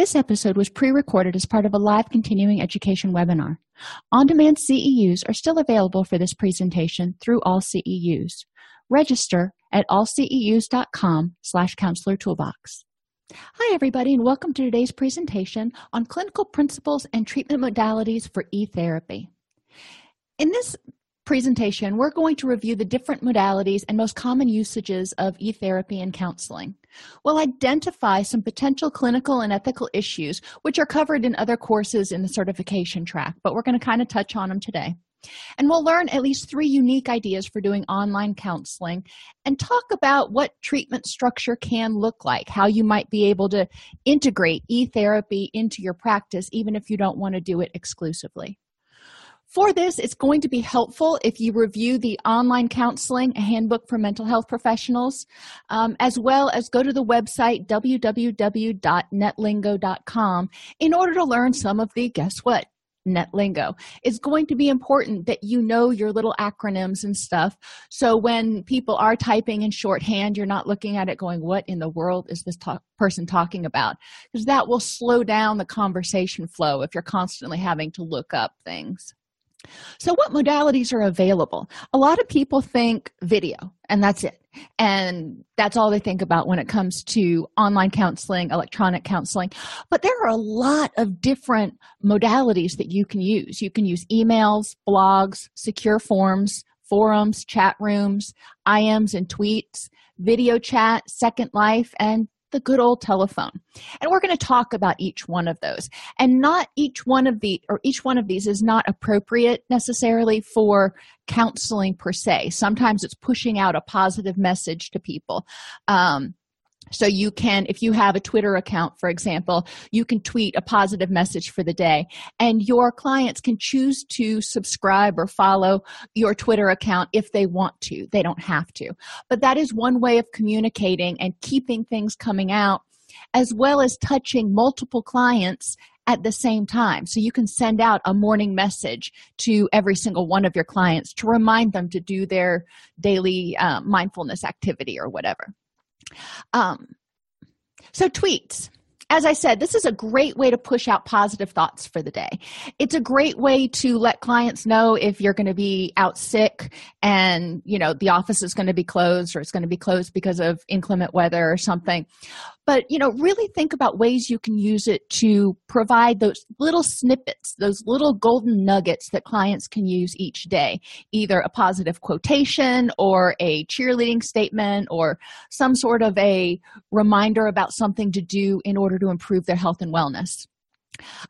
This episode was pre recorded as part of a live continuing education webinar. On demand CEUs are still available for this presentation through all CEUs. Register at allceus.com slash counselor toolbox. Hi, everybody, and welcome to today's presentation on clinical principles and treatment modalities for e therapy. In this presentation, we're going to review the different modalities and most common usages of e therapy and counseling. We'll identify some potential clinical and ethical issues, which are covered in other courses in the certification track, but we're going to kind of touch on them today. And we'll learn at least three unique ideas for doing online counseling and talk about what treatment structure can look like, how you might be able to integrate e therapy into your practice, even if you don't want to do it exclusively. For this, it's going to be helpful if you review the online counseling handbook for mental health professionals, um, as well as go to the website www.netlingo.com in order to learn some of the guess what? NetLingo. It's going to be important that you know your little acronyms and stuff. So when people are typing in shorthand, you're not looking at it going, What in the world is this talk- person talking about? Because that will slow down the conversation flow if you're constantly having to look up things. So, what modalities are available? A lot of people think video, and that's it. And that's all they think about when it comes to online counseling, electronic counseling. But there are a lot of different modalities that you can use. You can use emails, blogs, secure forms, forums, chat rooms, IMs and tweets, video chat, Second Life, and the good old telephone. And we're going to talk about each one of those. And not each one of the or each one of these is not appropriate necessarily for counseling per se. Sometimes it's pushing out a positive message to people. Um, so you can if you have a twitter account for example you can tweet a positive message for the day and your clients can choose to subscribe or follow your twitter account if they want to they don't have to but that is one way of communicating and keeping things coming out as well as touching multiple clients at the same time. So you can send out a morning message to every single one of your clients to remind them to do their daily uh, mindfulness activity or whatever. Um, so, tweets. As I said, this is a great way to push out positive thoughts for the day. It's a great way to let clients know if you're going to be out sick and, you know, the office is going to be closed or it's going to be closed because of inclement weather or something but you know really think about ways you can use it to provide those little snippets those little golden nuggets that clients can use each day either a positive quotation or a cheerleading statement or some sort of a reminder about something to do in order to improve their health and wellness.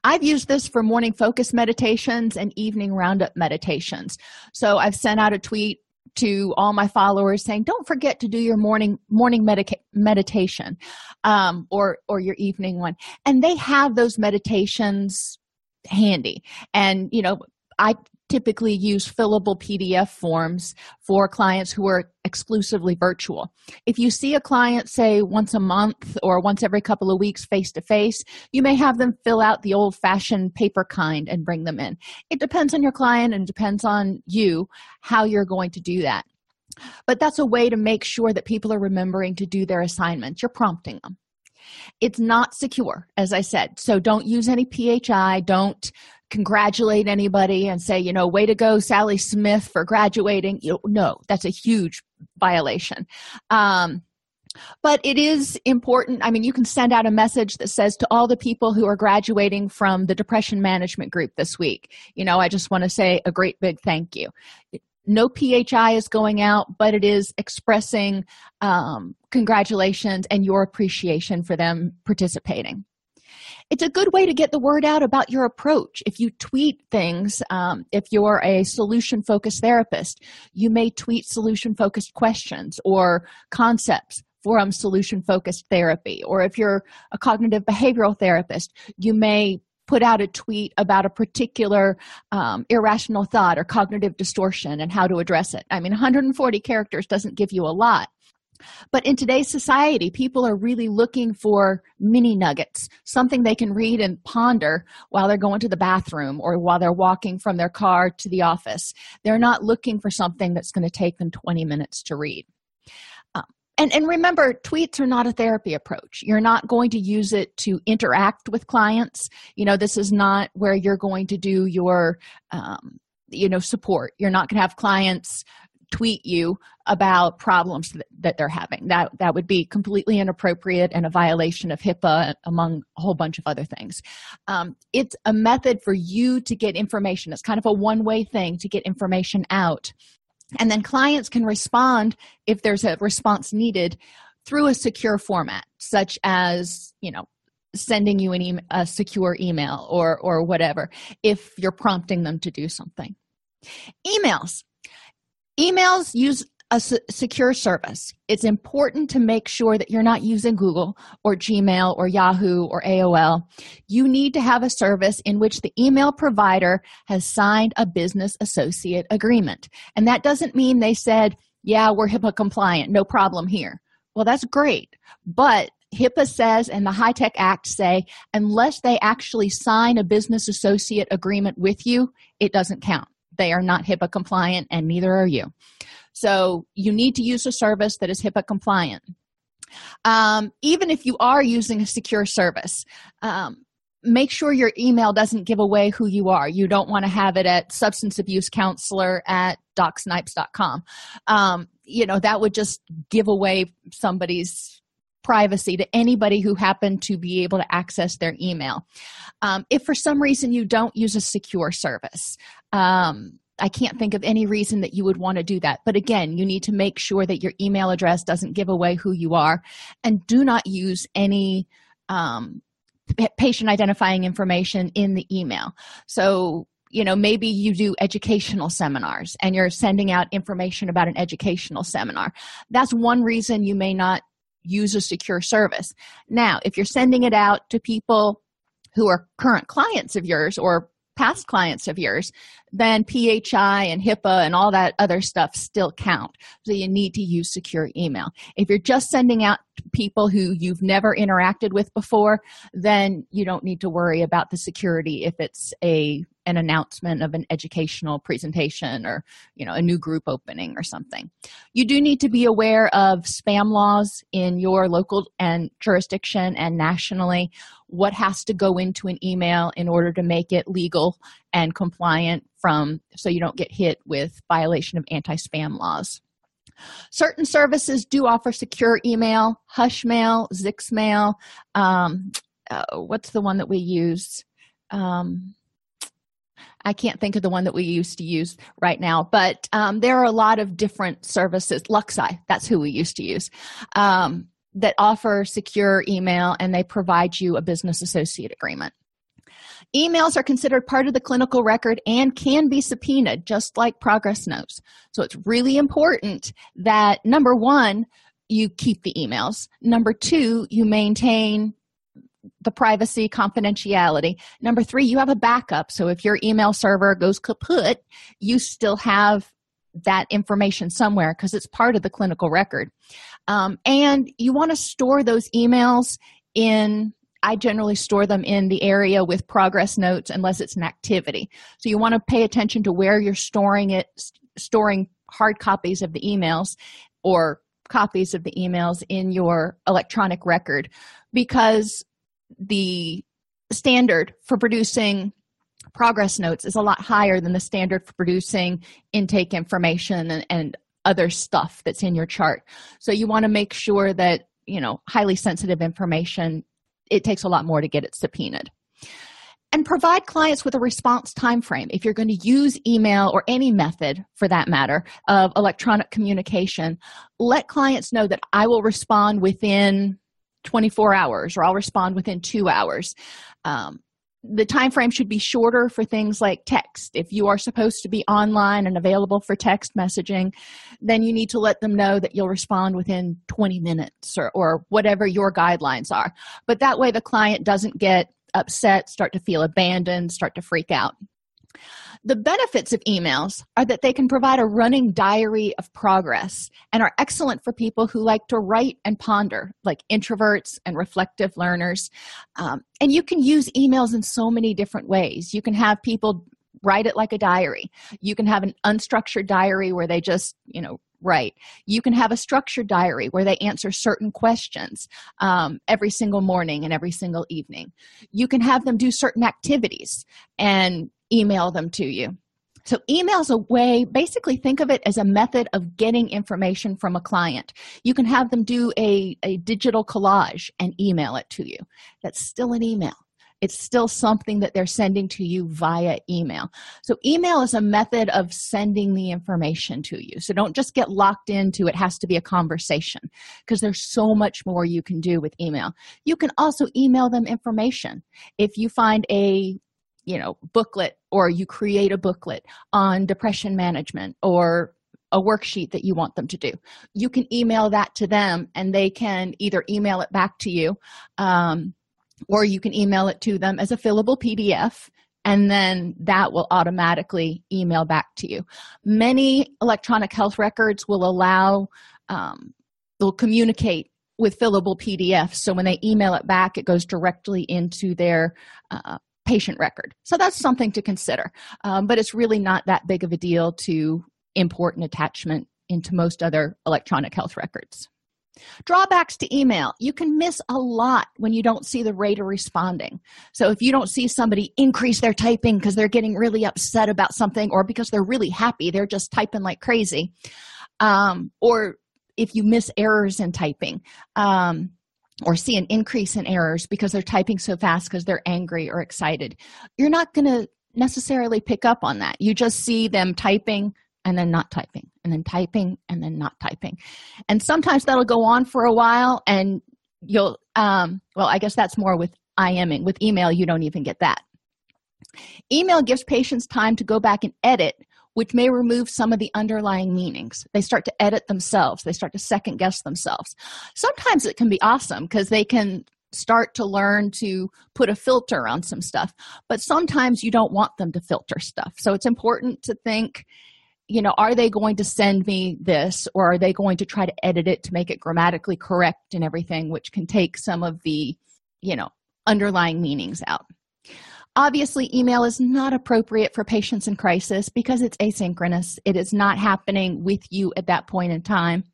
I've used this for morning focus meditations and evening roundup meditations. So I've sent out a tweet to all my followers saying don't forget to do your morning morning medica- meditation um, or or your evening one. And they have those meditations handy. And you know i typically use fillable PDF forms for clients who are exclusively virtual. If you see a client, say, once a month or once every couple of weeks face to face, you may have them fill out the old fashioned paper kind and bring them in. It depends on your client and depends on you how you're going to do that. But that's a way to make sure that people are remembering to do their assignments. You're prompting them. It's not secure, as I said. So don't use any PHI. Don't congratulate anybody and say you know way to go sally smith for graduating. You know, no that's a huge violation. Um, but it is important. I mean you can send out a message that says to all the people who are graduating from the depression management group this week you know i just want to say a great big thank you. No phi is going out but it is expressing um, congratulations and your appreciation for them participating it's a good way to get the word out about your approach. If you tweet things um, if you're a solution focused therapist you may tweet solution focused questions or concepts from solution focused therapy. Or if you're a cognitive behavioral therapist you may put out a tweet about a particular um, irrational thought or cognitive distortion and how to address it. I mean 140 characters doesn't give you a lot but in today's society people are really looking for mini nuggets something they can read and ponder while they're going to the bathroom or while they're walking from their car to the office. They're not looking for something that's going to take them 20 minutes to read. And and remember tweets are not a therapy approach. You're not going to use it to interact with clients. You know this is not where you're going to do your um, you know support. You're not going to have clients tweet you about problems that, they're having. That that would be completely inappropriate and a violation of hipaa among a whole bunch of other things. Um, it's a method for you to get information. It's kind of a one-way thing to get information out. And then clients can respond if there's a response needed through a secure format such as you know sending you an e- a secure email or or whatever if you're prompting them to do something. Emails emails use a secure service. It's important to make sure that you're not using google or gmail or yahoo or aol you need to have a service in which the email provider has signed a business associate agreement. And that doesn't mean they said yeah we're hipaa compliant. No problem here. Well that's great. But HIPAA says and the HITECH Act say unless they actually sign a business associate agreement with you, it doesn't count. They are not HIPAA compliant, and neither are you. So you need to use a service that is HIPAA compliant. Um, even if you are using a secure service, um, make sure your email doesn't give away who you are. You don't want to have it at substance abuse counselor at docsnipes.com. Um, you know, that would just give away somebody's privacy to anybody who happened to be able to access their email. Um, if for some reason you don't use a secure service, um, I can't think of any reason that you would want to do that. But again, you need to make sure that your email address doesn't give away who you are and do not use any um, patient identifying information in the email. So, you know, maybe you do educational seminars and you're sending out information about an educational seminar. That's one reason you may not use a secure service. Now, if you're sending it out to people who are current clients of yours or past clients of yours, then PHI and HIPAA and all that other stuff still count. So you need to use secure email. If you're just sending out people who you've never interacted with before, then you don't need to worry about the security if it's a an announcement of an educational presentation or you know a new group opening or something. You do need to be aware of spam laws in your local and jurisdiction and nationally. What has to go into an email in order to make it legal and compliant from so you don't get hit with violation of anti-spam laws. Certain services do offer secure email hushmail zixmail um, uh, what's the one that we use? Um, I can't think of the one that we used to use right now, but um, there are a lot of different services. LuxSci, that's who we used to use, um, that offer secure email and they provide you a business associate agreement. Emails are considered part of the clinical record and can be subpoenaed, just like progress notes. So it's really important that number one, you keep the emails. Number two, you maintain the privacy confidentiality. Number three you have a backup. So if your email server goes kaput you still have that information somewhere because it's part of the clinical record. Um, and you want to store those emails in i generally store them in the area with progress notes unless it's an activity. So you want to pay attention to where you're storing it storing hard copies of the emails or copies of the emails in your electronic record because the standard for producing progress notes is a lot higher than the standard for producing intake information and, and other stuff that's in your chart. So you want to make sure that you know highly sensitive information it takes a lot more to get it subpoenaed. And provide clients with a response time frame if you're going to use email or any method for that matter of electronic communication let clients know that i will respond within 24 hours or i'll respond within two hours. Um, the time frame should be shorter for things like text. If you are supposed to be online and available for text messaging then you need to let them know that you'll respond within 20 minutes or, or whatever your guidelines are. But that way the client doesn't get upset start to feel abandoned start to freak out the benefits of emails are that they can provide a running diary of progress and are excellent for people who like to write and ponder, like introverts and reflective learners. Um, and you can use emails in so many different ways. You can have people write it like a diary, you can have an unstructured diary where they just, you know, write. You can have a structured diary where they answer certain questions um, every single morning and every single evening. You can have them do certain activities and email them to you. So, email is a way, basically, think of it as a method of getting information from a client. You can have them do a, a digital collage and email it to you. That's still an email. It's still something that they're sending to you via email. So, email is a method of sending the information to you. So, don't just get locked into it has to be a conversation because there's so much more you can do with email. You can also email them information. If you find a you know booklet or you create a booklet on depression management or a worksheet that you want them to do. You can email that to them and they can either email it back to you um, or you can email it to them as a fillable pdf and then that will automatically email back to you. Many electronic health records will allow um, they'll communicate with fillable pdfs so when they email it back it goes directly into their uh, patient record. So that's something to consider. Um, but it's really not that big of a deal to import an attachment into most other electronic health records. Drawbacks to email you can miss a lot when you don't see the rate of responding. So, if you don't see somebody increase their typing because they're getting really upset about something or because they're really happy, they're just typing like crazy, um, or if you miss errors in typing, um, or see an increase in errors because they're typing so fast because they're angry or excited. You're not going to necessarily pick up on that. You just see them typing and then not typing, and then typing and then not typing. And sometimes that'll go on for a while, and you'll, um, well, I guess that's more with IMing. With email, you don't even get that. Email gives patients time to go back and edit which may remove some of the underlying meanings. They start to edit themselves, they start to second guess themselves. Sometimes it can be awesome because they can start to learn to put a filter on some stuff, but sometimes you don't want them to filter stuff. So it's important to think you know, are they going to send me this or are they going to try to edit it to make it grammatically correct and everything, which can take some of the, you know, underlying meanings out. Obviously, email is not appropriate for patients in crisis because it's asynchronous. It is not happening with you at that point in time.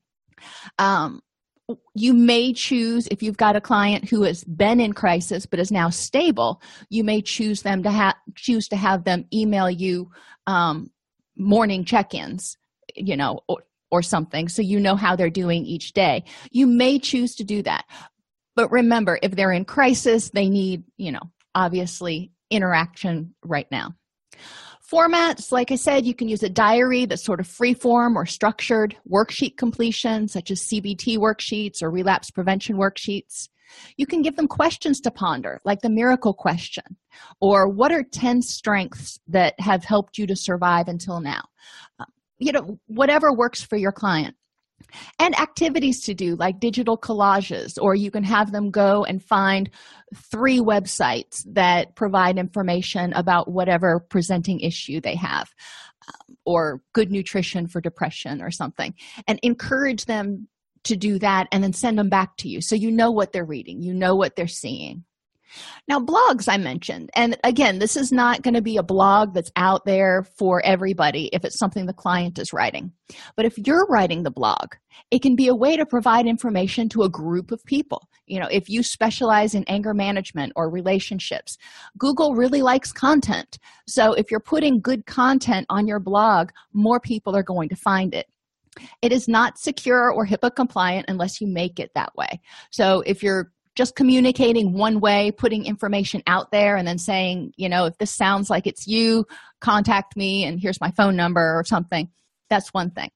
Um, you may choose if you've got a client who has been in crisis but is now stable you may choose them to have choose to have them email you um, morning check-ins you know or, or something so you know how they're doing each day you may choose to do that but remember if they're in crisis they need you know obviously interaction right now. Formats, like I said, you can use a diary that's sort of free form or structured, worksheet completion, such as CBT worksheets or relapse prevention worksheets. You can give them questions to ponder, like the miracle question, or what are 10 strengths that have helped you to survive until now? Uh, you know, whatever works for your client and activities to do like digital collages or you can have them go and find three websites that provide information about whatever presenting issue they have um, or good nutrition for depression or something and encourage them to do that and then send them back to you so you know what they're reading you know what they're seeing Now, blogs I mentioned, and again, this is not going to be a blog that's out there for everybody if it's something the client is writing. But if you're writing the blog, it can be a way to provide information to a group of people. You know, if you specialize in anger management or relationships, Google really likes content. So if you're putting good content on your blog, more people are going to find it. It is not secure or HIPAA compliant unless you make it that way. So if you're just communicating one way, putting information out there, and then saying, you know, if this sounds like it's you, contact me and here's my phone number or something. That's one thing.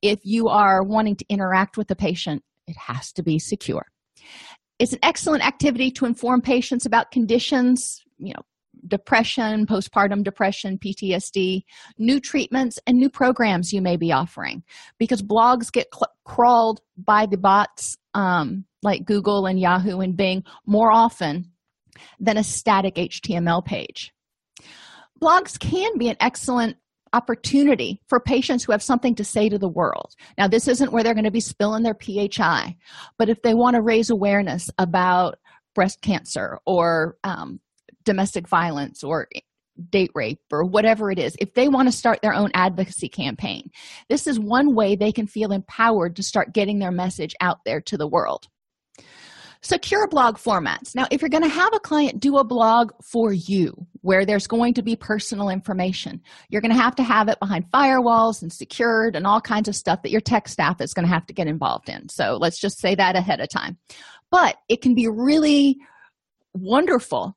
If you are wanting to interact with the patient, it has to be secure. It's an excellent activity to inform patients about conditions, you know, depression, postpartum depression, PTSD, new treatments, and new programs you may be offering because blogs get cl- crawled by the bots um, like Google and Yahoo and Bing more often than a static HTML page. Blogs can be an excellent opportunity for patients who have something to say to the world. Now, this isn't where they're going to be spilling their PHI, but if they want to raise awareness about breast cancer or um, domestic violence or date rape or whatever it is, if they want to start their own advocacy campaign, this is one way they can feel empowered to start getting their message out there to the world. Secure blog formats. Now, if you're going to have a client do a blog for you where there's going to be personal information, you're going to have to have it behind firewalls and secured and all kinds of stuff that your tech staff is going to have to get involved in. So let's just say that ahead of time. But it can be really wonderful.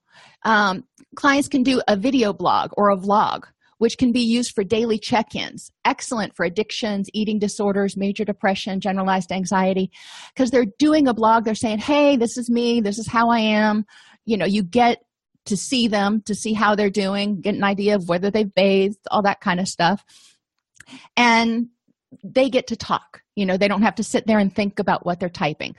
Um, clients can do a video blog or a vlog which can be used for daily check ins. Excellent for addictions, eating disorders, major depression, generalized anxiety, because they're doing a blog. They're saying, hey, this is me, this is how I am. You know, you get to see them, to see how they're doing, get an idea of whether they've bathed, all that kind of stuff. And they get to talk. You know, they don't have to sit there and think about what they're typing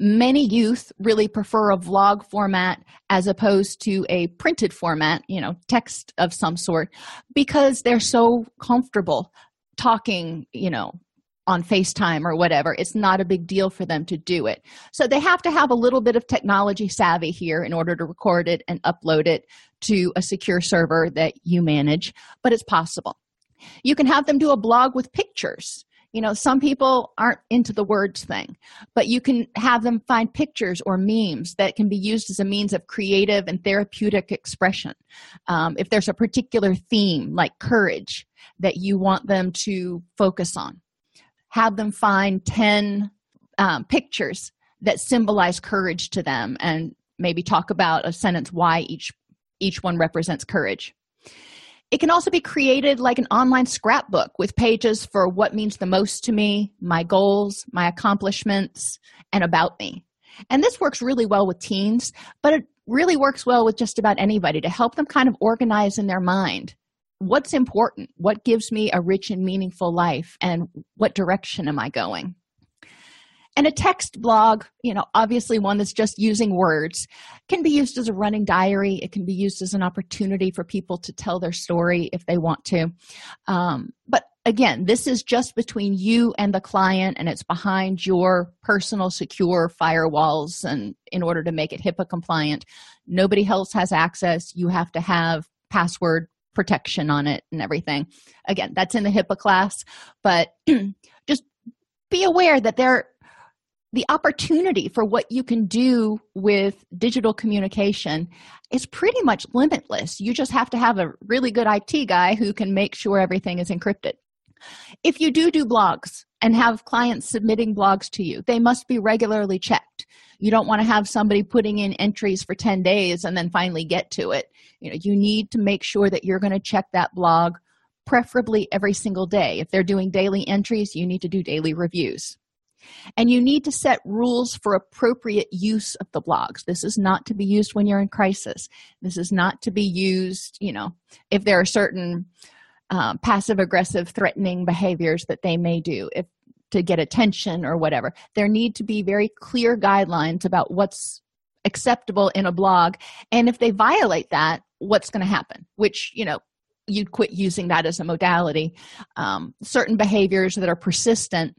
many youth really prefer a vlog format as opposed to a printed format you know text of some sort because they're so comfortable talking you know on FaceTime or whatever. It's not a big deal for them to do it. So they have to have a little bit of technology savvy here in order to record it and upload it to a secure server that you manage, but it's possible. You can have them do a blog with pictures you know some people aren't into the words thing but you can have them find pictures or memes that can be used as a means of creative and therapeutic expression. Um, if there's a particular theme like courage that you want them to focus on have them find 10 um, pictures that symbolize courage to them and maybe talk about a sentence why each each one represents courage it can also be created like an online scrapbook with pages for what means the most to me, my goals, my accomplishments, and about me. And this works really well with teens, but it really works well with just about anybody to help them kind of organize in their mind what's important, what gives me a rich and meaningful life, and what direction am I going and a text blog you know obviously one that's just using words can be used as a running diary. It can be used as an opportunity for people to tell their story if they want to. Um, but again this is just between you and the client and it's behind your personal secure firewalls and in order to make it hipaa compliant. Nobody else has access. You have to have password protection on it and everything. Again that's in the hipaa class but just be aware that there the opportunity for what you can do with digital communication is pretty much limitless. You just have to have a really good IT guy who can make sure everything is encrypted. If you do do blogs and have clients submitting blogs to you, they must be regularly checked. You don't want to have somebody putting in entries for 10 days and then finally get to it. You know, you need to make sure that you're going to check that blog preferably every single day. If they're doing daily entries, you need to do daily reviews. And you need to set rules for appropriate use of the blogs. This is not to be used when you're in crisis. This is not to be used, you know, if there are certain uh, passive aggressive threatening behaviors that they may do if to get attention or whatever. There need to be very clear guidelines about what's acceptable in a blog. And if they violate that, what's going to happen? Which, you know, you'd quit using that as a modality. Um, certain behaviors that are persistent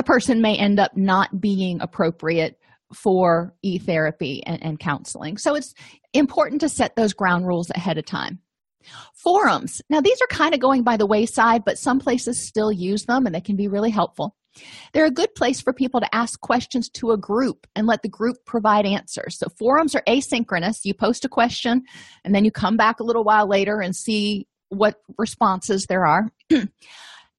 the person may end up not being appropriate for e-therapy and, and counseling. So it's important to set those ground rules ahead of time. Forums. Now these are kind of going by the wayside but some places still use them and they can be really helpful. They're a good place for people to ask questions to a group and let the group provide answers. So forums are asynchronous. You post a question and then you come back a little while later and see what responses there are.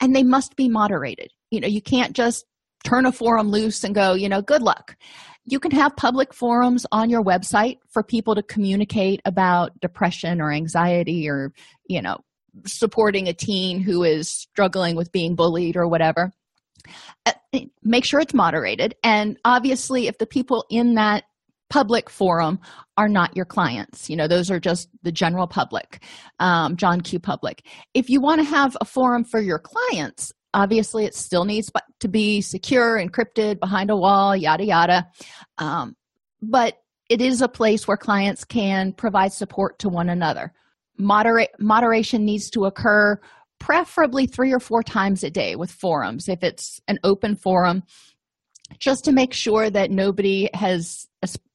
And they must be moderated. You know you can't just turn a forum loose and go you know good luck. You can have public forums on your website for people to communicate about depression or anxiety or you know supporting a teen who is struggling with being bullied or whatever. Uh, make sure it's moderated. And obviously if the people in that public forum are not your clients you know those are just the general public um, john q. public. If you want to have a forum for your clients obviously it still needs to be secure encrypted behind a wall yada yada. Um, but it is a place where clients can provide support to one another. Moderate, moderation needs to occur preferably three or four times a day with forums if it's an open forum just to make sure that nobody has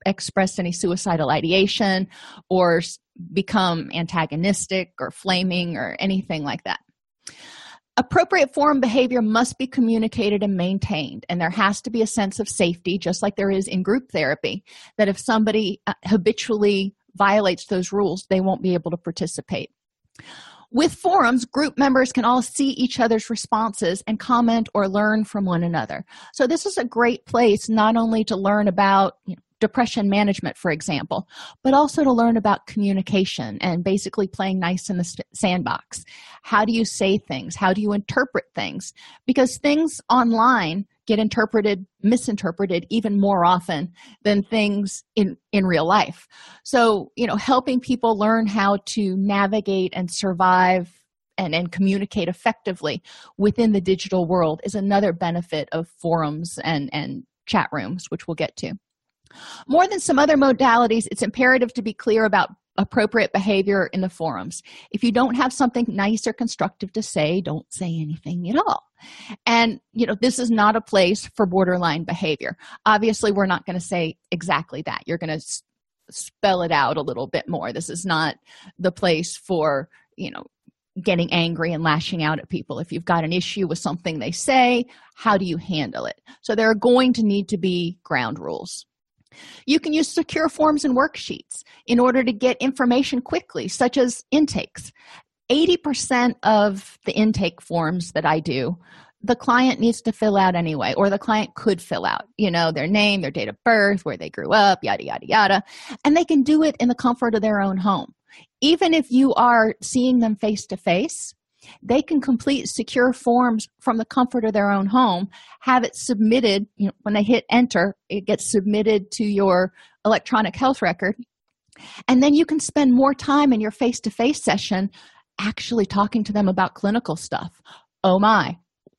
expressed any suicidal ideation or become antagonistic or flaming or anything like that appropriate forum behavior must be communicated and maintained and there has to be a sense of safety just like there is in group therapy that if somebody uh, habitually violates those rules they won't be able to participate. With forums group members can all see each other's responses and comment or learn from one another. So this is a great place not only to learn about you know, depression management for example but also to learn about communication and basically playing nice in the sandbox. How do you say things? How do you interpret things? Because things online get interpreted misinterpreted even more often than things in in real life. So you know helping people learn how to navigate and survive and, and communicate effectively within the digital world is another benefit of forums and and chat rooms which we'll get to more than some other modalities, it's imperative to be clear about appropriate behavior in the forums. If you don't have something nice or constructive to say, don't say anything at all. And, you know, this is not a place for borderline behavior. Obviously, we're not going to say exactly that. You're going to s- spell it out a little bit more. This is not the place for, you know, getting angry and lashing out at people. If you've got an issue with something they say, how do you handle it? So there are going to need to be ground rules. You can use secure forms and worksheets in order to get information quickly, such as intakes. 80% of the intake forms that I do, the client needs to fill out anyway, or the client could fill out, you know, their name, their date of birth, where they grew up, yada, yada, yada. And they can do it in the comfort of their own home. Even if you are seeing them face to face, they can complete secure forms from the comfort of their own home have it submitted you know, when they hit enter it gets submitted to your electronic health record. And then you can spend more time in your face-to-face session actually talking to them about clinical stuff. Oh my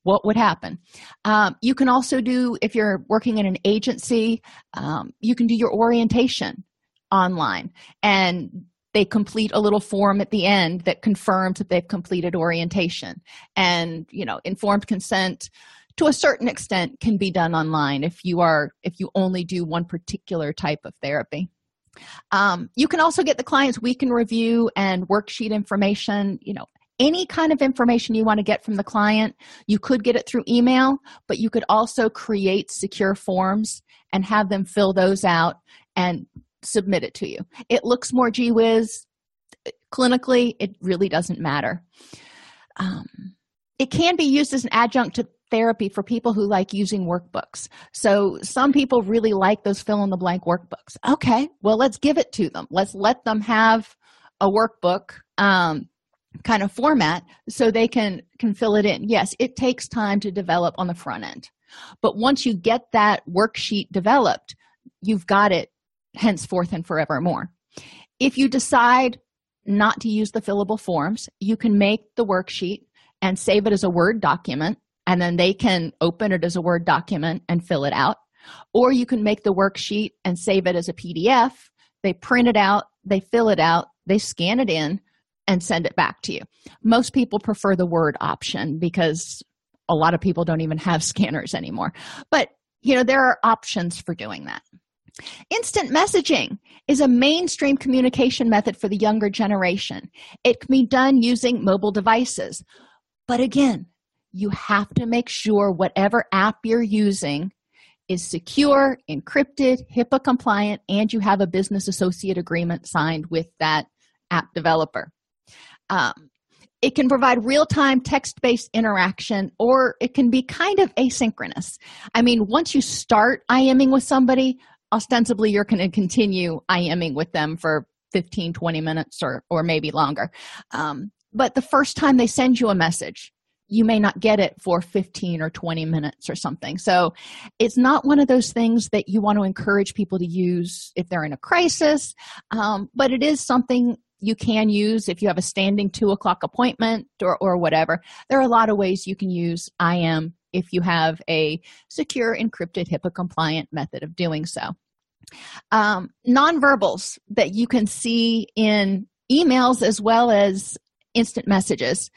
what would happen? Um, you can also do if you're working in an agency um, you can do your orientation online. And they complete a little form at the end that confirms that they've completed orientation. And you know informed consent to a certain extent can be done online if you are if you only do one particular type of therapy. Um, you can also get the client's week in review and worksheet information you know any kind of information you want to get from the client. You could get it through email but you could also create secure forms and have them fill those out and submit it to you. It looks more gee whiz. Clinically, it really doesn't matter. Um, it can be used as an adjunct to therapy for people who like using workbooks. So some people really like those fill in the blank workbooks. Okay, well, let's give it to them. Let's let them have a workbook um, kind of format so they can can fill it in. Yes, it takes time to develop on the front end. But once you get that worksheet developed, you've got it henceforth and forevermore. If you decide not to use the fillable forms, you can make the worksheet and save it as a Word document, and then they can open it as a Word document and fill it out. Or you can make the worksheet and save it as a PDF. They print it out, they fill it out, they scan it in, and send it back to you. Most people prefer the Word option because a lot of people don't even have scanners anymore. But, you know, there are options for doing that. Instant messaging is a mainstream communication method for the younger generation. It can be done using mobile devices. But again, you have to make sure whatever app you're using is secure, encrypted, HIPAA compliant, and you have a business associate agreement signed with that app developer. Um, it can provide real time text based interaction or it can be kind of asynchronous. I mean, once you start IMing with somebody, ostensibly you're going to continue IMing with them for 15, 20 minutes or, or maybe longer. Um, but the first time they send you a message, you may not get it for 15 or 20 minutes or something. So it's not one of those things that you want to encourage people to use if they're in a crisis, um, but it is something you can use if you have a standing two o'clock appointment or, or whatever. There are a lot of ways you can use IM if you have a secure, encrypted, HIPAA compliant method of doing so. Um, nonverbals that you can see in emails as well as instant messages.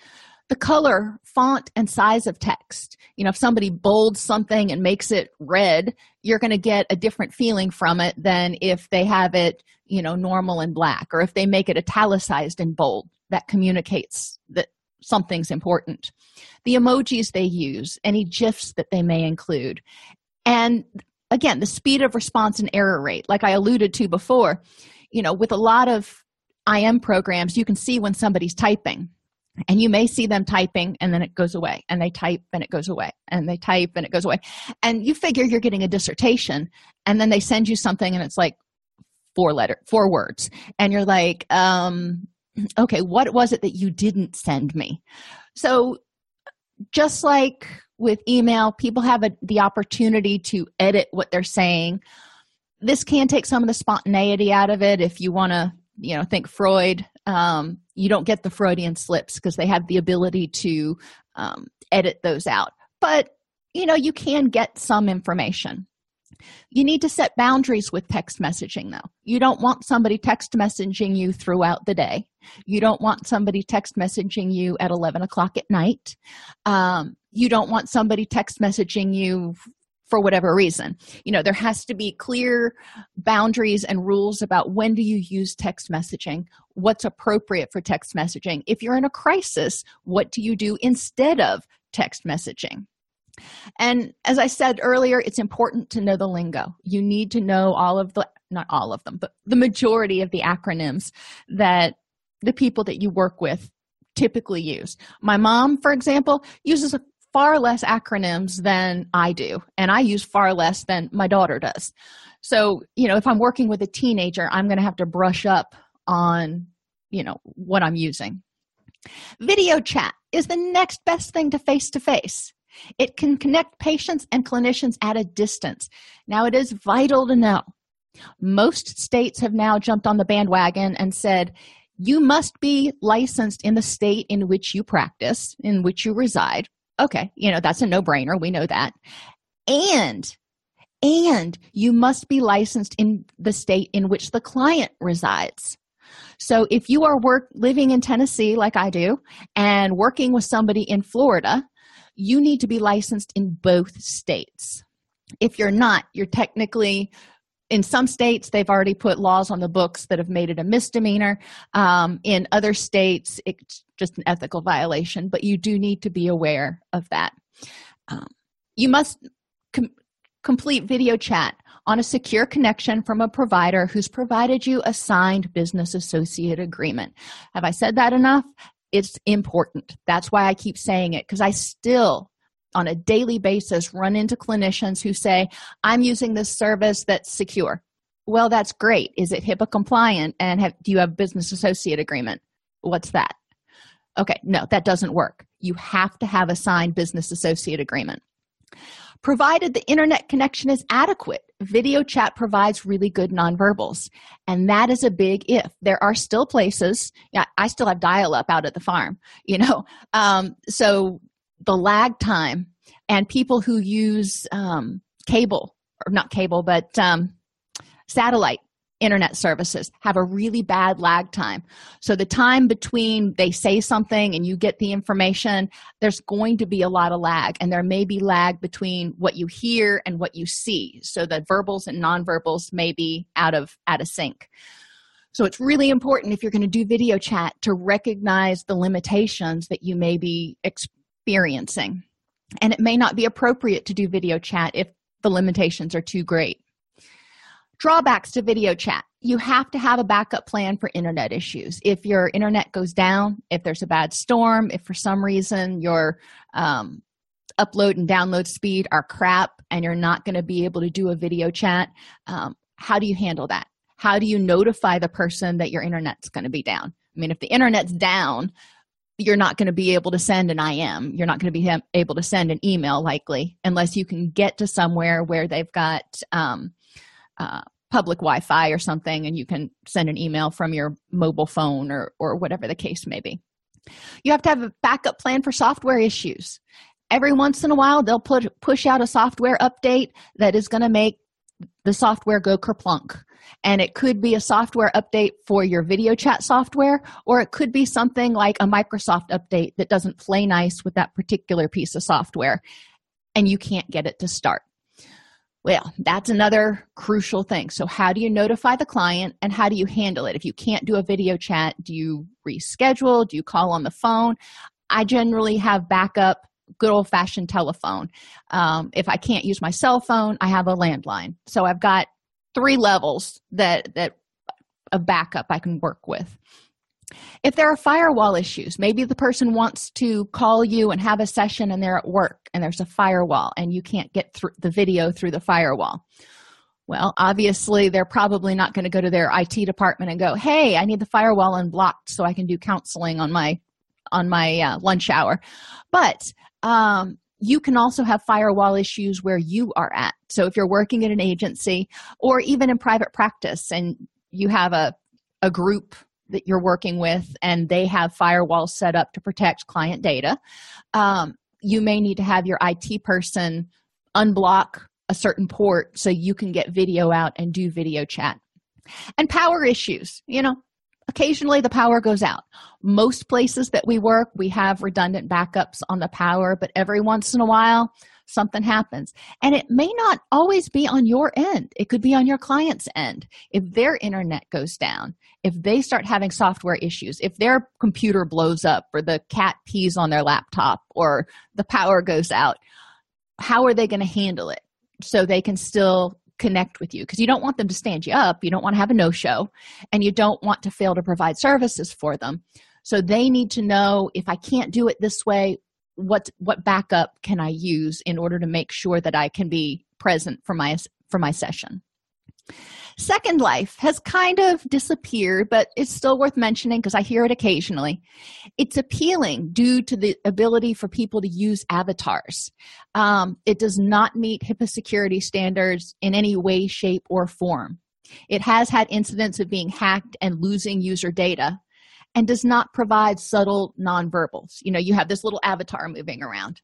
The color font and size of text. You know if somebody bolds something and makes it red you're going to get a different feeling from it than if they have it you know normal and black or if they make it italicized and bold. That communicates that something's important the emojis they use any gifs that they may include. And again the speed of response and error rate like i alluded to before you know with a lot of im programs you can see when somebody's typing and you may see them typing and then it goes away and they type and it goes away and they type and it goes away. And you figure you're getting a dissertation and then they send you something and it's like four letter four words. And you're like um okay what was it that you didn't send me? So just like with email people have a, the opportunity to edit what they're saying. This can take some of the spontaneity out of it. If you want to you know think freud um, you don't get the freudian slips because they have the ability to um, edit those out. But you know you can get some information you need to set boundaries with text messaging though. You don't want somebody text messaging you throughout the day. You don't want somebody text messaging you at 11 o'clock at night. Um, you don't want somebody text messaging you for whatever reason. You know there has to be clear boundaries and rules about when do you use text messaging what's appropriate for text messaging. If you're in a crisis what do you do instead of text messaging and as i said earlier it's important to know the lingo you need to know all of the not all of them but the majority of the acronyms that the people that you work with typically use my mom for example uses far less acronyms than I do, and I use far less than my daughter does. So, you know, if I'm working with a teenager, I'm going to have to brush up on, you know, what I'm using. Video chat is the next best thing to face to face. It can connect patients and clinicians at a distance. Now, it is vital to know. Most states have now jumped on the bandwagon and said, you must be licensed in the state in which you practice, in which you reside. Okay you know that's a no-brainer we know that. And and you must be licensed in the state in which the client resides. So if you are work living in tennessee like i do and working with somebody in florida you need to be licensed in both states. If you're not you're technically in some states they've already put laws on the books that have made it a misdemeanor. Um, in other states it's just an ethical violation but you do need to be aware of that. Um, you must com- complete video chat on a secure connection from a provider who's provided you a signed business associate agreement. Have i said that enough it's important that's why i keep saying it because i still on a daily basis run into clinicians who say, I'm using this service that's secure. Well, that's great. Is it HIPAA compliant? And have, do you have a business associate agreement? What's that? Okay, no, that doesn't work. You have to have a signed business associate agreement. Provided the internet connection is adequate, video chat provides really good nonverbals. And that is a big if. There are still places, yeah, I still have dial up out at the farm, you know. Um, so the lag time and people who use um, cable or not cable but um, satellite internet services have a really bad lag time. So the time between they say something and you get the information, there's going to be a lot of lag, and there may be lag between what you hear and what you see. So the verbals and nonverbals may be out of out of sync. So it's really important if you're going to do video chat to recognize the limitations that you may be experiencing. And it may not be appropriate to do video chat if the limitations are too great. Drawbacks to video chat. You have to have a backup plan for internet issues. If your internet goes down, if there's a bad storm, if for some reason your um, upload and download speed are crap and you're not going to be able to do a video chat, um, how do you handle that? How do you notify the person that your internet's going to be down? I mean, if the internet's down, you're not going to be able to send an IM. You're not going to be able to send an email likely unless you can get to somewhere where they've got um, uh, public wi-fi or something and you can send an email from your mobile phone or, or whatever the case may be. You have to have a backup plan for software issues. Every once in a while they'll put push out a software update that is going to make the software go kerplunk. And it could be a software update for your video chat software or it could be something like a microsoft update that doesn't play nice with that particular piece of software and you can't get it to start well, that's another crucial thing. So, how do you notify the client and how do you handle it? If you can't do a video chat, do you reschedule? Do you call on the phone? I generally have backup, good old fashioned telephone. Um, if I can't use my cell phone, I have a landline. So, I've got three levels that, that a backup I can work with. If there are firewall issues, maybe the person wants to call you and have a session and they're at work and there's a firewall and you can't get through the video through the firewall. Well, obviously, they're probably not going to go to their IT department and go, "Hey, I need the firewall unblocked so I can do counseling on my on my uh, lunch hour." But um, you can also have firewall issues where you are at. So if you're working at an agency or even in private practice and you have a a group that you're working with and they have firewalls set up to protect client data. Um, you may need to have your it person unblock a certain port so you can get video out and do video chat. And power issues you know occasionally the power goes out. Most places that we work we have redundant backups on the power but every once in a while something happens. And it may not always be on your end, it could be on your client's end. If their internet goes down, if they start having software issues, if their computer blows up, or the cat pees on their laptop, or the power goes out, how are they going to handle it so they can still connect with you because you don't want them to stand you up you don't want to have a no show and you don't want to fail to provide services for them so they need to know if i can't do it this way what what backup can i use in order to make sure that i can be present for my for my session? Second life has kind of disappeared but it's still worth mentioning because i hear it occasionally. It's appealing due to the ability for people to use avatars. Um, it does not meet hipaa security standards in any way shape or form. It has had incidents of being hacked and losing user data and does not provide subtle nonverbals. You know, you have this little avatar moving around.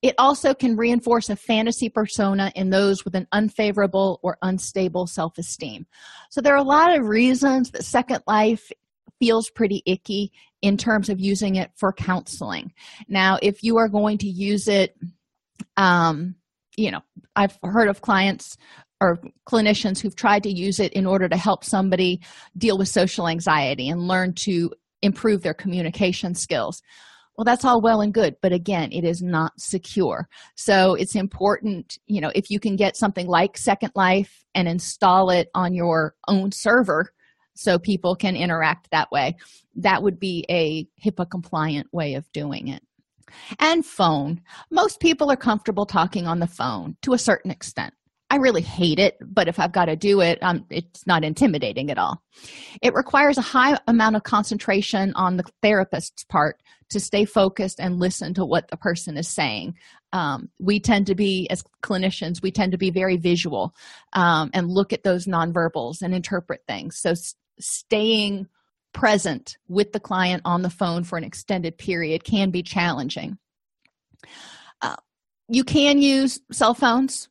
It also can reinforce a fantasy persona in those with an unfavorable or unstable self esteem. So, there are a lot of reasons that Second Life feels pretty icky in terms of using it for counseling. Now, if you are going to use it, um, you know, I've heard of clients or clinicians who've tried to use it in order to help somebody deal with social anxiety and learn to improve their communication skills. Well, that's all well and good, but again, it is not secure. So it's important, you know, if you can get something like Second Life and install it on your own server so people can interact that way, that would be a HIPAA compliant way of doing it. And phone. Most people are comfortable talking on the phone to a certain extent. I really hate it, but if I've got to do it, um, it's not intimidating at all. It requires a high amount of concentration on the therapist's part to stay focused and listen to what the person is saying. Um, we tend to be, as clinicians, we tend to be very visual um, and look at those nonverbals and interpret things. So, s- staying present with the client on the phone for an extended period can be challenging. Uh, you can use cell phones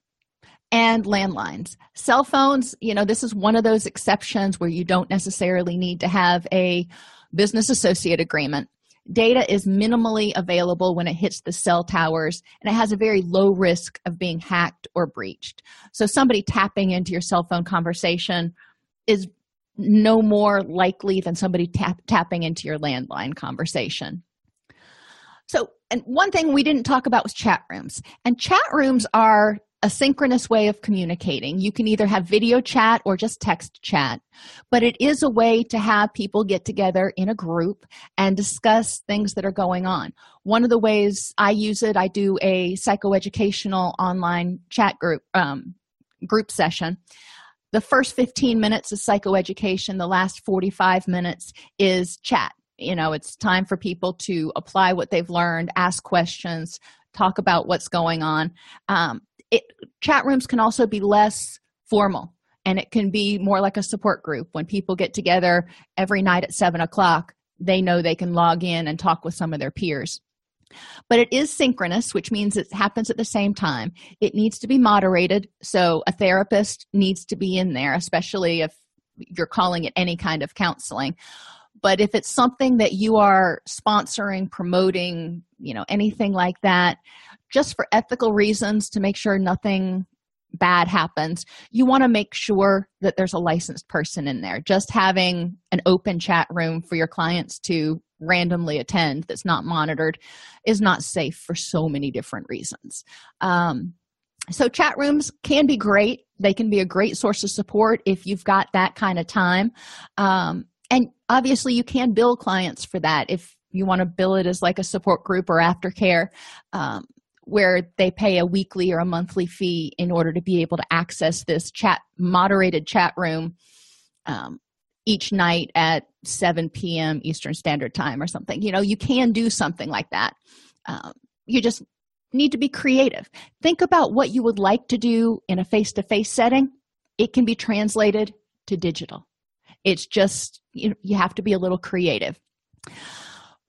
and landlines. Cell phones, you know, this is one of those exceptions where you don't necessarily need to have a business associate agreement. Data is minimally available when it hits the cell towers, and it has a very low risk of being hacked or breached. So, somebody tapping into your cell phone conversation is no more likely than somebody tap, tapping into your landline conversation. So, and one thing we didn't talk about was chat rooms. And chat rooms are a synchronous way of communicating. You can either have video chat or just text chat, but it is a way to have people get together in a group and discuss things that are going on. One of the ways I use it, I do a psychoeducational online chat group um, group session. The first 15 minutes is psychoeducation, the last 45 minutes is chat. You know, it's time for people to apply what they've learned, ask questions, talk about what's going on. Um, it chat rooms can also be less formal and it can be more like a support group. When people get together every night at seven o'clock they know they can log in and talk with some of their peers. But it is synchronous which means it happens at the same time. It needs to be moderated so a therapist needs to be in there especially if you're calling it any kind of counseling. But if it's something that you are sponsoring promoting you know anything like that just for ethical reasons to make sure nothing bad happens you want to make sure that there's a licensed person in there. Just having an open chat room for your clients to randomly attend that's not monitored is not safe for so many different reasons. Um, so chat rooms can be great. They can be a great source of support if you've got that kind of time. Um, and obviously you can bill clients for that if you want to bill it as like a support group or aftercare. Um, where they pay a weekly or a monthly fee in order to be able to access this chat moderated chat room um, each night at 7 p.m eastern standard time or something. You know you can do something like that. Um, you just need to be creative. Think about what you would like to do in a face-to-face setting. It can be translated to digital. It's just you, you have to be a little creative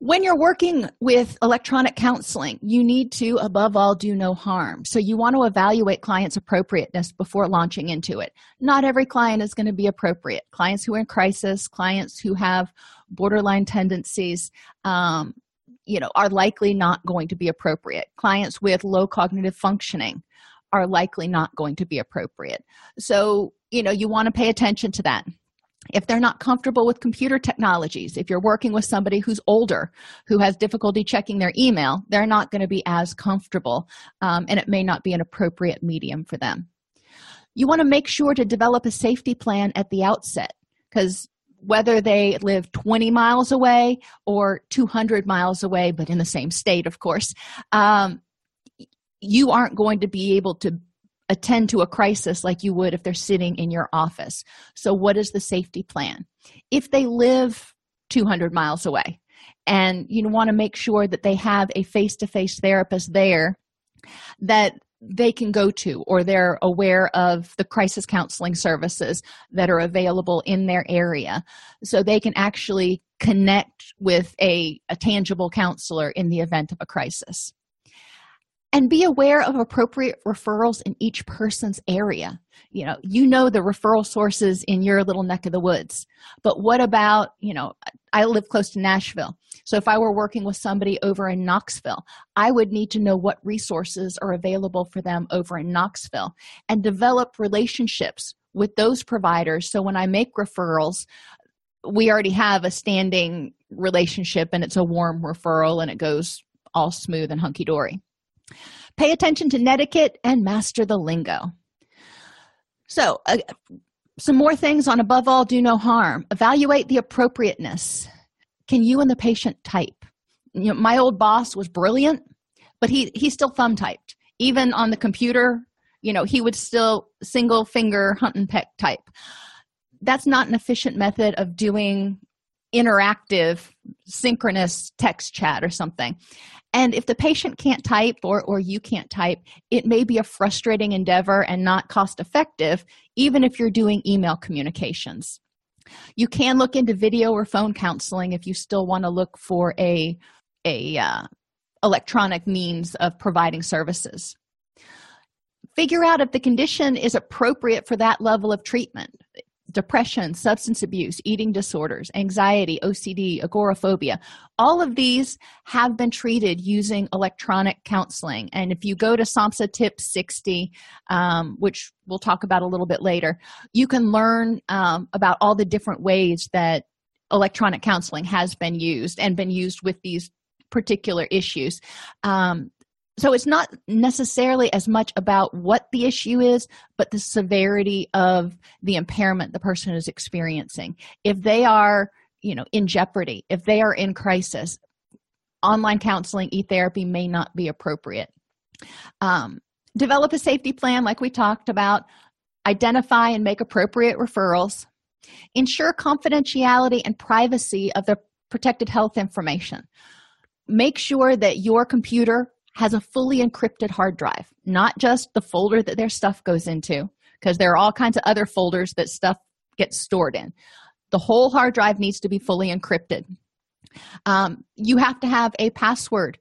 when you're working with electronic counseling, you need to, above all, do no harm. So, you want to evaluate clients' appropriateness before launching into it. Not every client is going to be appropriate. Clients who are in crisis, clients who have borderline tendencies, um, you know, are likely not going to be appropriate. Clients with low cognitive functioning are likely not going to be appropriate. So, you know, you want to pay attention to that if they're not comfortable with computer technologies if you're working with somebody who's older who has difficulty checking their email they're not going to be as comfortable um, and it may not be an appropriate medium for them. You want to make sure to develop a safety plan at the outset because whether they live 20 miles away or 200 miles away but in the same state of course um, you aren't going to be able to attend to a crisis like you would if they're sitting in your office. So, what is the safety plan? If they live 200 miles away and you want to make sure that they have a face to face therapist there that they can go to or they're aware of the crisis counseling services that are available in their area so they can actually connect with a, a tangible counselor in the event of a crisis and be aware of appropriate referrals in each person's area. You know you know the referral sources in your little neck of the woods. But what about you know i live close to nashville. So if i were working with somebody over in knoxville i would need to know what resources are available for them over in knoxville and develop relationships with those providers. So when i make referrals we already have a standing relationship and it's a warm referral and it goes all smooth and hunky-dory Pay attention to netiquette and master the lingo. So, uh, some more things on above all, do no harm. Evaluate the appropriateness. Can you and the patient type? You know, my old boss was brilliant, but he he still thumb typed. Even on the computer, you know, he would still single finger hunt and peck type. That's not an efficient method of doing interactive synchronous text chat or something. And if the patient can't type or, or you can't type it may be a frustrating endeavor and not cost effective even if you're doing email communications. You can look into video or phone counseling if you still want to look for a a uh, electronic means of providing services. Figure out if the condition is appropriate for that level of treatment depression, substance abuse, eating disorders, anxiety, OCD, agoraphobia. All of these have been treated using electronic counseling. And if you go to SAMHSA Tip 60, um, which we'll talk about a little bit later, you can learn um, about all the different ways that electronic counseling has been used and been used with these particular issues. Um, so it's not necessarily as much about what the issue is but the severity of the impairment the person is experiencing. If they are you know in jeopardy if they are in crisis online counseling e-therapy may not be appropriate. Um, develop a safety plan like we talked about. Identify and make appropriate referrals. Ensure confidentiality and privacy of the protected health information. Make sure that your computer has a fully encrypted hard drive, not just the folder that their stuff goes into, because there are all kinds of other folders that stuff gets stored in. The whole hard drive needs to be fully encrypted. Um, you have to have a password.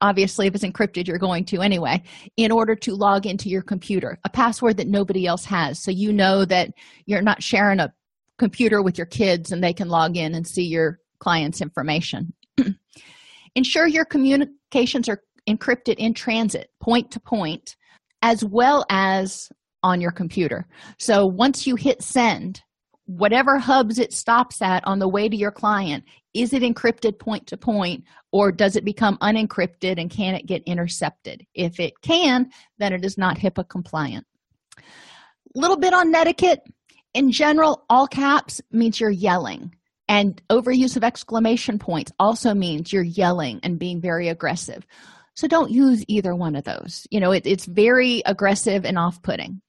Obviously, if it's encrypted, you're going to anyway, in order to log into your computer, a password that nobody else has. So you know that you're not sharing a computer with your kids and they can log in and see your client's information. Ensure your communications are encrypted in transit, point to point, as well as on your computer. So once you hit send, whatever hubs it stops at on the way to your client, is it encrypted point to point or does it become unencrypted and can it get intercepted? If it can, then it is not HIPAA compliant. Little bit on netiquette. In general, all caps means you're yelling. And overuse of exclamation points also means you're yelling and being very aggressive. So don't use either one of those. You know, it, it's very aggressive and off putting.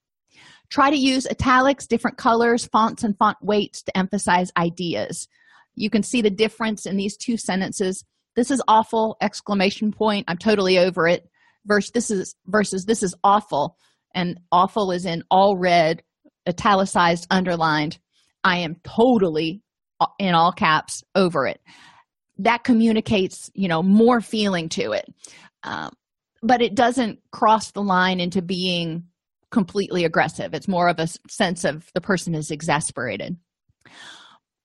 Try to use italics, different colors, fonts, and font weights to emphasize ideas. You can see the difference in these two sentences. This is awful! Exclamation point. I'm totally over it. Versus this is versus this is awful, and awful is in all red, italicized, underlined. I am totally uh, in all caps over it. That communicates, you know, more feeling to it um, but it doesn't cross the line into being completely aggressive. It's more of a sense of the person is exasperated.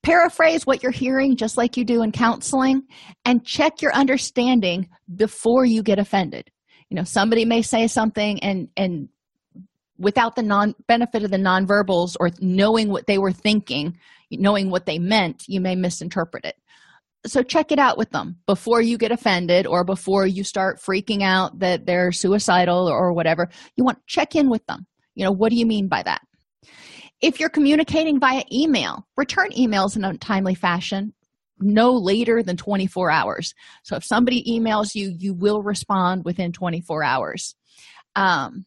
Paraphrase what you're hearing just like you do in counseling and check your understanding before you get offended. You know somebody may say something and and without the non benefit of the nonverbals or knowing what they were thinking knowing what they meant you may misinterpret it so check it out with them before you get offended or before you start freaking out that they're suicidal or whatever. You want to check in with them. You know what do you mean by that? If you're communicating via email return emails in a timely fashion no later than 24 hours. So if somebody emails you you will respond within 24 hours. Um,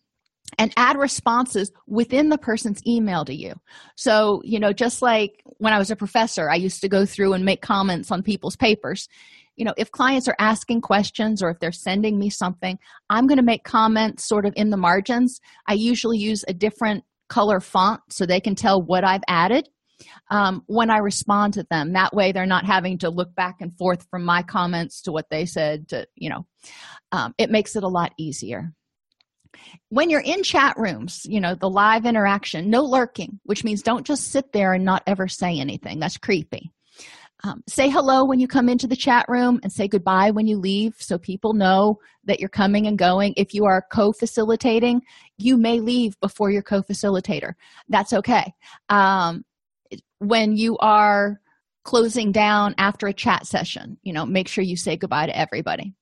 and add responses within the person's email to you. So, you know, just like when I was a professor, I used to go through and make comments on people's papers. You know, if clients are asking questions or if they're sending me something, I'm going to make comments sort of in the margins. I usually use a different color font so they can tell what I've added um, when I respond to them. That way, they're not having to look back and forth from my comments to what they said to, you know, um, it makes it a lot easier when you're in chat rooms you know the live interaction no lurking which means don't just sit there and not ever say anything. That's creepy. Um, say hello when you come into the chat room and say goodbye when you leave so people know that you're coming and going. If you are co-facilitating you may leave before your co-facilitator. That's okay. Um, when you are closing down after a chat session you know make sure you say goodbye to everybody.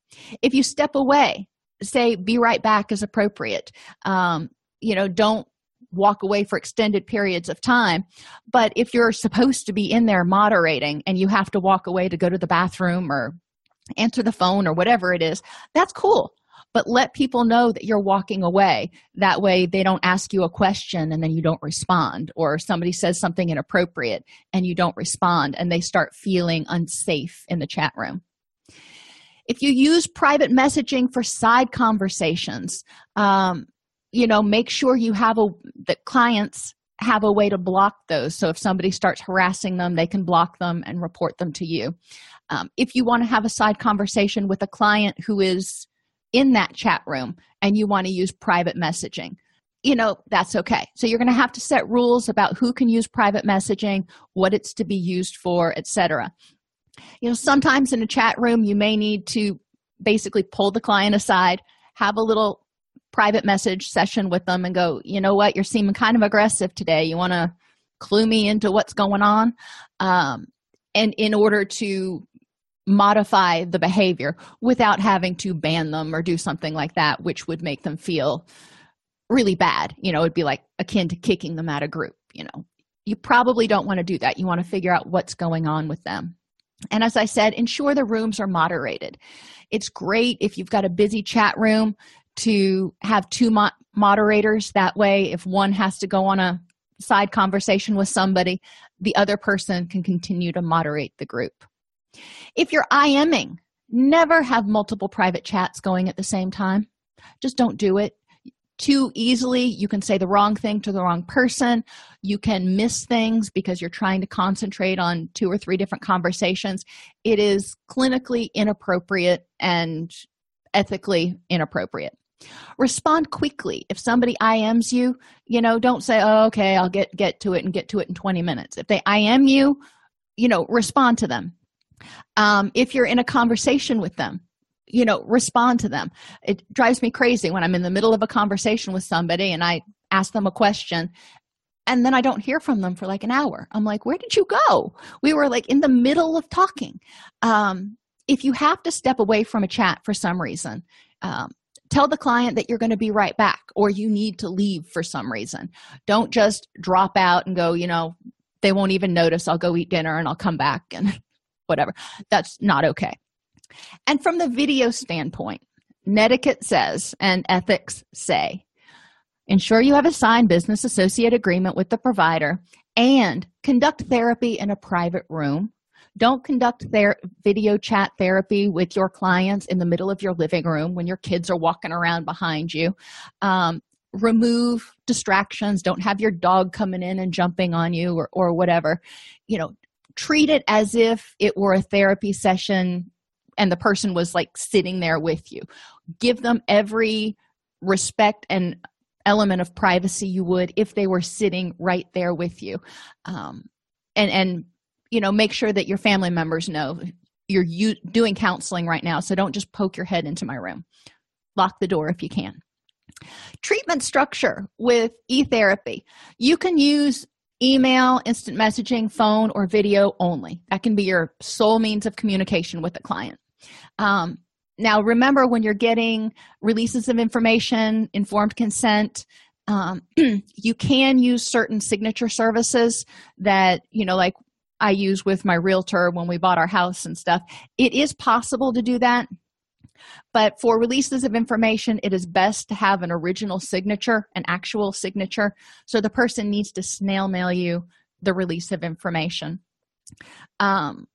If you step away say be right back as appropriate. Um, you know don't walk away for extended periods of time. But if you're supposed to be in there moderating and you have to walk away to go to the bathroom or answer the phone or whatever it is that's cool. But let people know that you're walking away. That way they don't ask you a question and then you don't respond. Or somebody says something inappropriate and you don't respond and they start feeling unsafe in the chat room if you use private messaging for side conversations um, you know make sure you have a that clients have a way to block those. So if somebody starts harassing them they can block them and report them to you. Um, if you want to have a side conversation with a client who is in that chat room and you want to use private messaging you know that's okay. So you're going to have to set rules about who can use private messaging what it's to be used for etc you know sometimes in a chat room you may need to basically pull the client aside have a little private message session with them and go you know what? You're seeming kind of aggressive today. You want to clue me into what's going on? Um, and in order to modify the behavior without having to ban them or do something like that which would make them feel really bad you know it'd be like akin to kicking them out of group you know. You probably don't want to do that. You want to figure out what's going on with them and as i said ensure the rooms are moderated. It's great if you've got a busy chat room to have two mo- moderators. That way if one has to go on a side conversation with somebody the other person can continue to moderate the group. If you're iming never have multiple private chats going at the same time. Just don't do it too easily. You can say the wrong thing to the wrong person. You can miss things because you're trying to concentrate on two or three different conversations. It is clinically inappropriate and ethically inappropriate. Respond quickly. If somebody ims you you know don't say oh, okay i'll get get to it and get to it in 20 minutes. If they im you you know respond to them. Um, if you're in a conversation with them you know respond to them. It drives me crazy when i'm in the middle of a conversation with somebody and i ask them a question and then i don't hear from them for like an hour. I'm like where did you go? We were like in the middle of talking. Um, if you have to step away from a chat for some reason um, tell the client that you're going to be right back or you need to leave for some reason. Don't just drop out and go you know they won't even notice. I'll go eat dinner and i'll come back and whatever. That's not okay and from the video standpoint, netiquette says and ethics say ensure you have a signed business associate agreement with the provider and conduct therapy in a private room. Don't conduct their video chat therapy with your clients in the middle of your living room when your kids are walking around behind you. Um, remove distractions. Don't have your dog coming in and jumping on you or, or whatever. You know, treat it as if it were a therapy session and the person was like sitting there with you. Give them every respect and element of privacy you would if they were sitting right there with you. Um, and and you know make sure that your family members know you're you, doing counseling right now so don't just poke your head into my room. Lock the door if you can. Treatment structure with e-therapy. You can use email instant messaging phone or video only. That can be your sole means of communication with the client um, now, remember when you're getting releases of information, informed consent, um, you can use certain signature services that, you know, like I use with my realtor when we bought our house and stuff. It is possible to do that. But for releases of information, it is best to have an original signature, an actual signature. So the person needs to snail mail you the release of information. Um,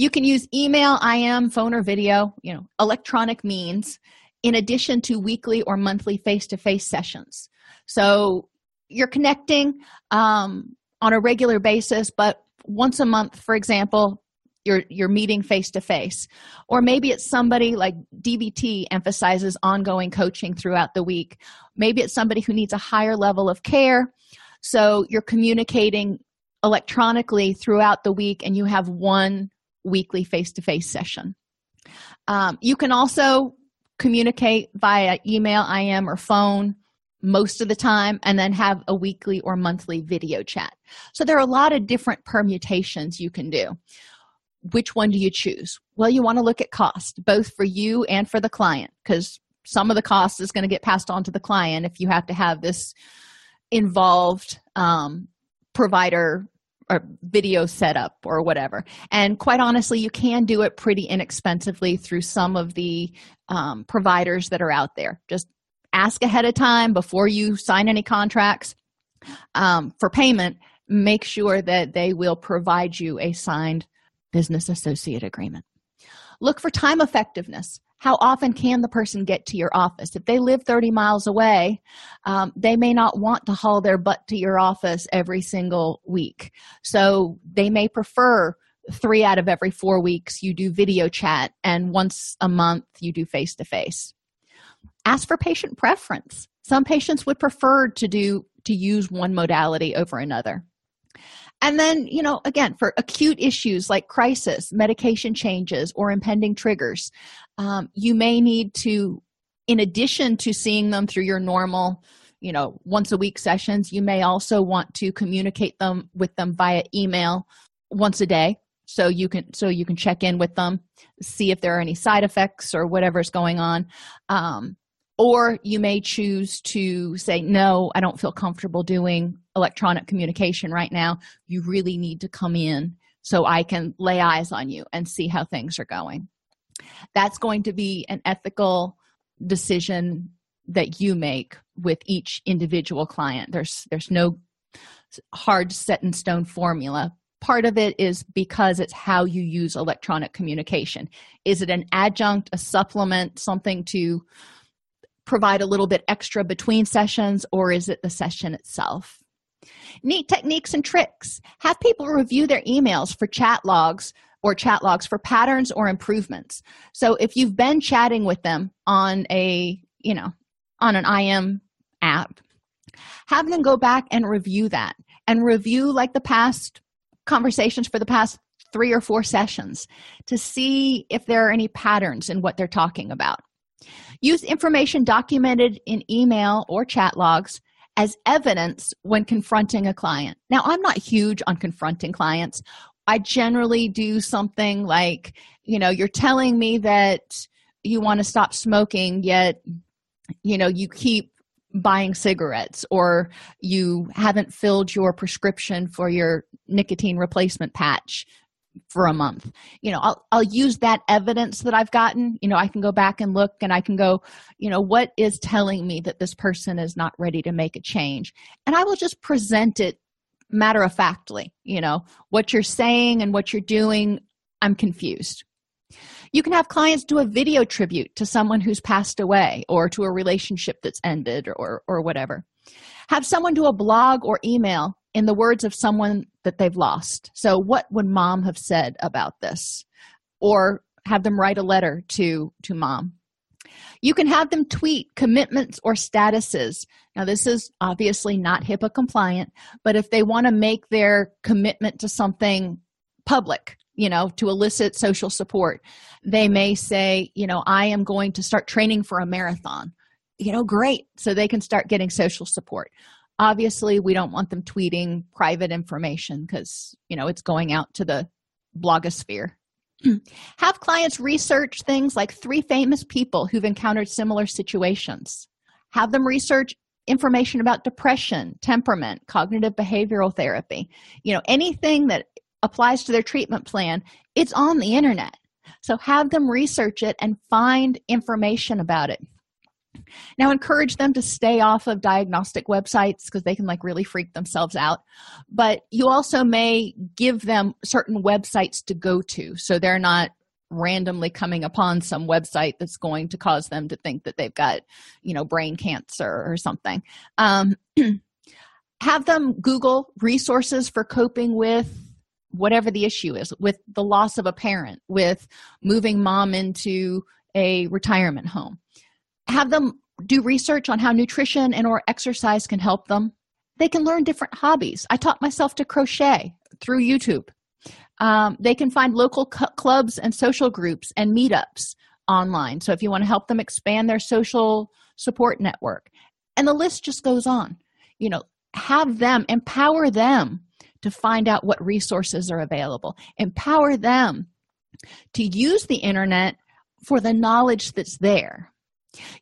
you can use email, IM, phone, or video, you know, electronic means, in addition to weekly or monthly face to face sessions. So you're connecting um, on a regular basis, but once a month, for example, you're you're meeting face to face or maybe it's somebody like dbt emphasizes ongoing coaching throughout the week. Maybe it's somebody who needs a higher level of care. So you're communicating electronically throughout the week and you have one weekly face to face session. Um, you can also communicate via email, IM, or phone most of the time, and then have a weekly or monthly video chat. So there are a lot of different permutations you can do. Which one do you choose? Well, you want to look at cost, both for you and for the client, because some of the cost is going to get passed on to the client if you have to have this involved um, provider or video setup or whatever. And quite honestly, you can do it pretty inexpensively through some of the um, providers that are out there. Just ask ahead of time before you sign any contracts um, for payment. Make sure that they will provide you a signed business associate agreement. Look for time effectiveness how often can the person get to your office? If they live 30 miles away um, they may not want to haul their butt to your office every single week. So they may prefer three out of every four weeks you do video chat and once a month you do face to face ask for patient preference. Some patients would prefer to do to use one modality over another and then you know again for acute issues like crisis medication changes or impending triggers um, you may need to in addition to seeing them through your normal you know once a week sessions you may also want to communicate them with them via email once a day. So you can so you can check in with them see if there are any side effects or whatever's going on. Um, or you may choose to say no i don't feel comfortable doing electronic communication right now. You really need to come in so i can lay eyes on you and see how things are going. That's going to be an ethical decision that you make with each individual client. There's there's no hard set in stone formula. Part of it is because it's how you use electronic communication. Is it an adjunct a supplement something to provide a little bit extra between sessions or is it the session itself? Neat techniques and tricks. Have people review their emails for chat logs or chat logs for patterns or improvements. So if you've been chatting with them on a you know on an im app have them go back and review that and review like the past conversations for the past three or four sessions to see if there are any patterns in what they're talking about Use information documented in email or chat logs as evidence when confronting a client. Now, I'm not huge on confronting clients. I generally do something like, you know, you're telling me that you want to stop smoking, yet, you know, you keep buying cigarettes or you haven't filled your prescription for your nicotine replacement patch for a month. You know I'll, I'll use that evidence that i've gotten. You know i can go back and look and i can go you know what is telling me that this person is not ready to make a change? And i will just present it matter of factly you know what you're saying and what you're doing i'm confused. You can have clients do a video tribute to someone who's passed away or to a relationship that's ended or or whatever. Have someone do a blog or email in the words of someone that they've lost. So what would mom have said about this? Or have them write a letter to to mom. You can have them tweet commitments or statuses. Now this is obviously not hipaa compliant but if they want to make their commitment to something public you know to elicit social support they may say you know i am going to start training for a marathon. You know great. So they can start getting social support obviously we don't want them tweeting private information because you know it's going out to the blogosphere. Have clients research things like three famous people who've encountered similar situations. Have them research information about depression temperament cognitive behavioral therapy. You know anything that applies to their treatment plan it's on the internet. So have them research it and find information about it now encourage them to stay off of diagnostic websites because they can like really freak themselves out. But you also may give them certain websites to go to so they're not randomly coming upon some website that's going to cause them to think that they've got you know brain cancer or something. Um, have them google resources for coping with whatever the issue is with the loss of a parent with moving mom into a retirement home have them do research on how nutrition and or exercise can help them. They can learn different hobbies. I taught myself to crochet through youtube. Um, they can find local clubs and social groups and meetups online. So if you want to help them expand their social support network. And the list just goes on. You know have them empower them to find out what resources are available. Empower them to use the internet for the knowledge that's there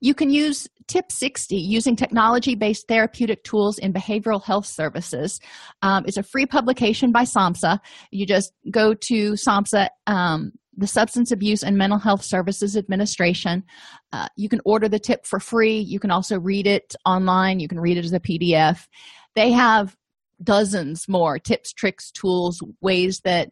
you can use tip 60 using technology based therapeutic tools in behavioral health services. Um, it's a free publication by samhsa. You just go to samhsa um, the substance abuse and mental health services administration. Uh, you can order the tip for free. You can also read it online. You can read it as a pdf they have dozens more tips tricks tools ways that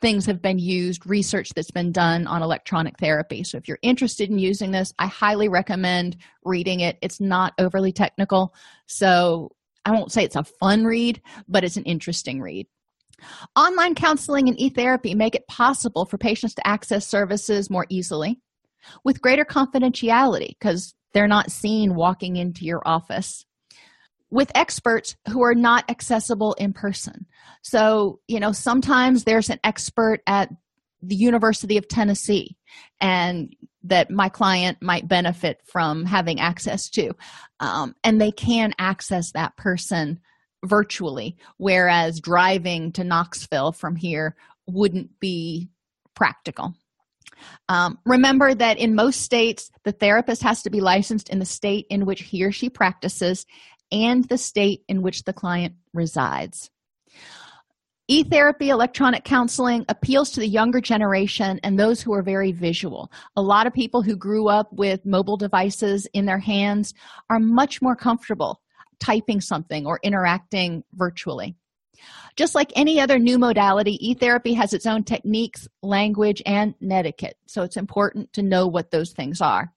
things have been used, research that's been done on electronic therapy. So, if you're interested in using this, I highly recommend reading it. It's not overly technical. So, I won't say it's a fun read, but it's an interesting read. Online counseling and e therapy make it possible for patients to access services more easily with greater confidentiality because they're not seen walking into your office with experts who are not accessible in person. So, you know, sometimes there's an expert at the University of Tennessee and that my client might benefit from having access to. Um, and they can access that person virtually, whereas driving to Knoxville from here wouldn't be practical. Um, remember that in most states, the therapist has to be licensed in the state in which he or she practices and the state in which the client resides. E therapy, electronic counseling appeals to the younger generation and those who are very visual. A lot of people who grew up with mobile devices in their hands are much more comfortable typing something or interacting virtually. Just like any other new modality, e therapy has its own techniques, language, and etiquette. So it's important to know what those things are.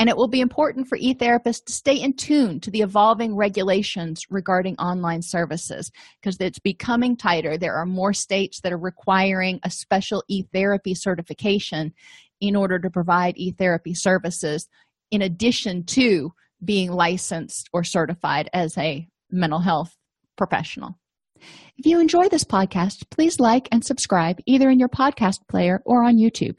And it will be important for e therapists to stay in tune to the evolving regulations regarding online services because it's becoming tighter. There are more states that are requiring a special e therapy certification in order to provide e therapy services, in addition to being licensed or certified as a mental health professional. If you enjoy this podcast, please like and subscribe either in your podcast player or on YouTube.